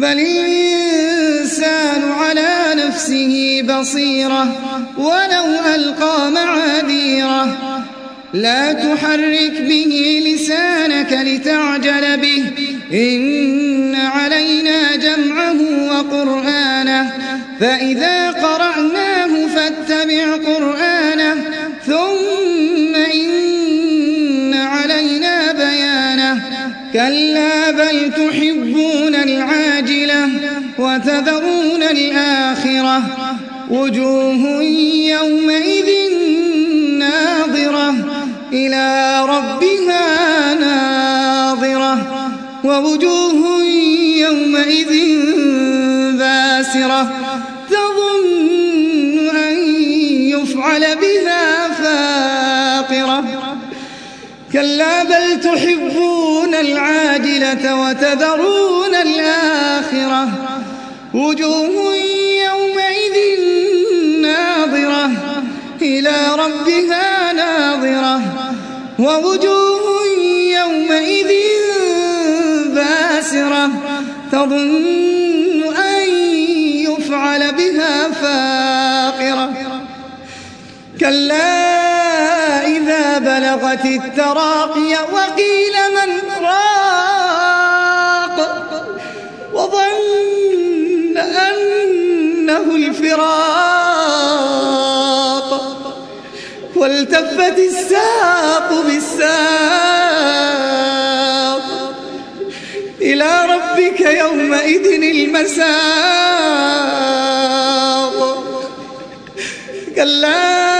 بل الإنسان على نفسه بصيرة ولو ألقى معاذيرة. لا تحرك به لسانك لتعجل به. إن علينا جمعه وقرآنه. فإذا قرأناه فاتبع قرآنه. كلا بل تحبون العاجلة وتذرون الآخرة وجوه يومئذ ناظرة إلى ربها ناظرة ووجوه يومئذ باسرة تظن أن يفعل بها فاقرة كلا بل تحبون وتذرون الآخرة. وجوه يومئذ ناظرة. إلى ربها ناظرة. ووجوه يومئذ باسرة. تظن أن يفعل بها فاقرة. كلا إذا بلغت التراقي وقيل الفراق والتفت الساق بالساق إلى ربك يومئذ المساق كلا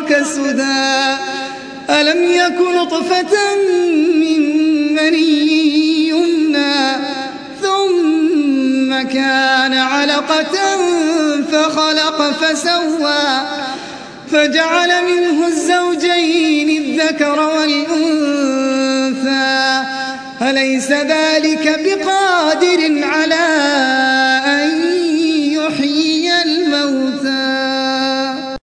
يترك سدى ألم يكن نطفة من مني يمنى ثم كان علقة فخلق فسوى فجعل منه الزوجين الذكر والأنثى أليس ذلك بقادر على